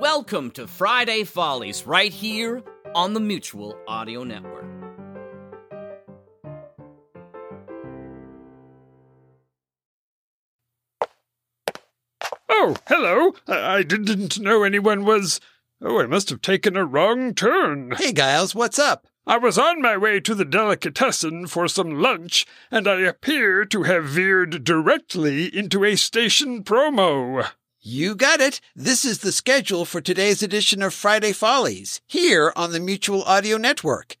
Welcome to Friday Follies right here on the Mutual Audio Network. Oh, hello. I, I didn't know anyone was. Oh, I must have taken a wrong turn. Hey, Giles, what's up? I was on my way to the delicatessen for some lunch, and I appear to have veered directly into a station promo. You got it. This is the schedule for today's edition of Friday Follies, here on the Mutual Audio Network.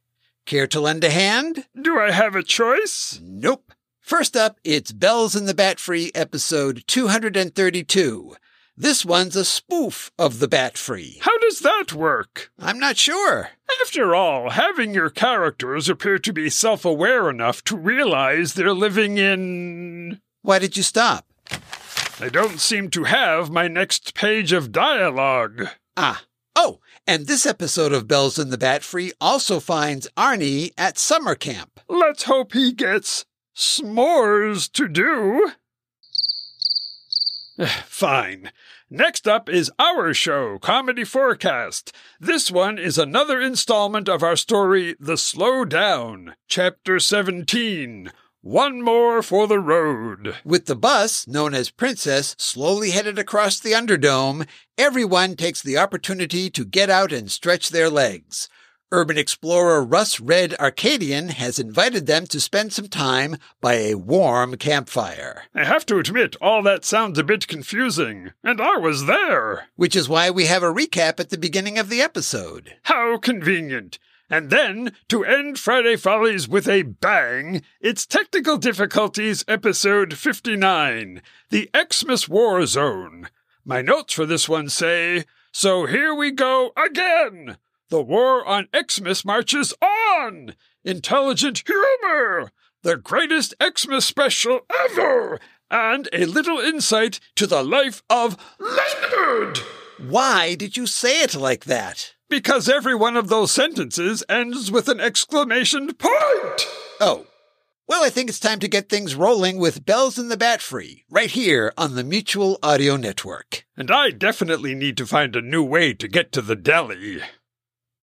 Care to lend a hand? Do I have a choice? Nope. First up, it's Bell's in the Batfry episode 232. This one's a spoof of the Batfry. How does that work? I'm not sure. After all, having your characters appear to be self aware enough to realize they're living in. Why did you stop? I don't seem to have my next page of dialogue. Ah. Oh, and this episode of Bell's in the Batfry also finds Arnie at summer camp. Let's hope he gets s'mores to do. Fine. Next up is our show, Comedy4Cast. This one is another installment of our story, The Slow Down, Chapter 17. One more for the road. With the bus, known as Princess, slowly headed across the Underdome, everyone takes the opportunity to get out and stretch their legs. Urban explorer Russ Red Arcadian has invited them to spend some time by a warm campfire. I have to admit, all that sounds a bit confusing, and I was there. Which is why we have a recap at the beginning of the episode. How convenient. And then, to end Friday Follies with a bang, it's Teknikal Diffikulties Episode 59 The Xmas War Zone. My notes for this one say So here we go again! The war on Xmas marches on! Intelligent humor! The greatest Xmas special ever! And a little insight to the life of Leonard! Why did you say it like that? Because every one of those sentences ends with an exclamation point! Oh. Well, I think it's time to get things rolling with Bell's in the Batfry, right here on the Mutual Audio Network. And I definitely need to find a new way to get to the deli.